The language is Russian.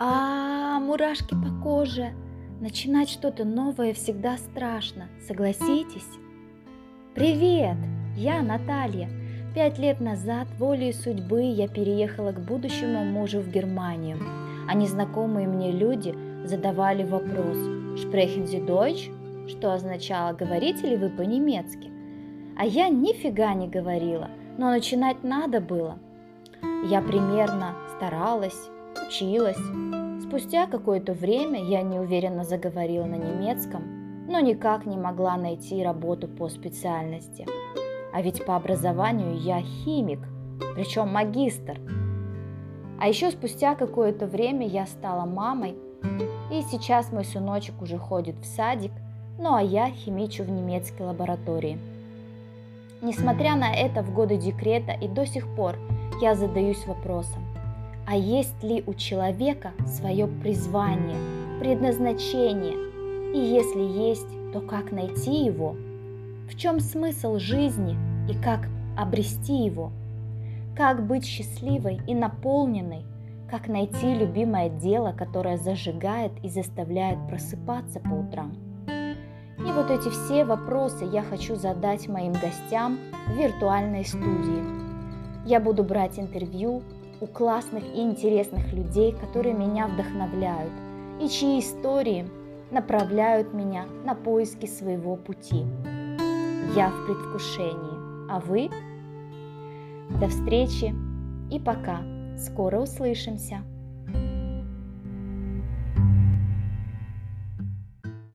мурашки по коже. Начинать что-то новое всегда страшно, согласитесь? Привет, я Наталья. Пять лет назад волей судьбы я переехала к будущему мужу в Германию, а незнакомые мне люди задавали вопрос «Sprechen Sie Deutsch?» что означало «Говорите ли вы по-немецки?» А я нифига не говорила, но начинать надо было. Я примерно старалась, училась. Спустя какое-то время я неуверенно заговорила на немецком, но никак не могла найти работу по специальности. А ведь по образованию я химик, причем магистр. А еще спустя какое-то время я стала мамой, и сейчас мой сыночек уже ходит в садик, ну а я химичу в немецкой лаборатории. Несмотря на это, в годы декрета и до сих пор я задаюсь вопросом, а есть ли у человека свое призвание, предназначение? И если есть, то как найти его? В чем смысл жизни и как обрести его? Как быть счастливой и наполненной? Как найти любимое дело, которое зажигает и заставляет просыпаться по утрам? И вот эти все вопросы я хочу задать моим гостям в виртуальной студии. Я буду брать интервью у классных и интересных людей, которые меня вдохновляют и чьи истории направляют меня на поиски своего пути. Я в предвкушении, а вы? До встречи и пока. Скоро услышимся.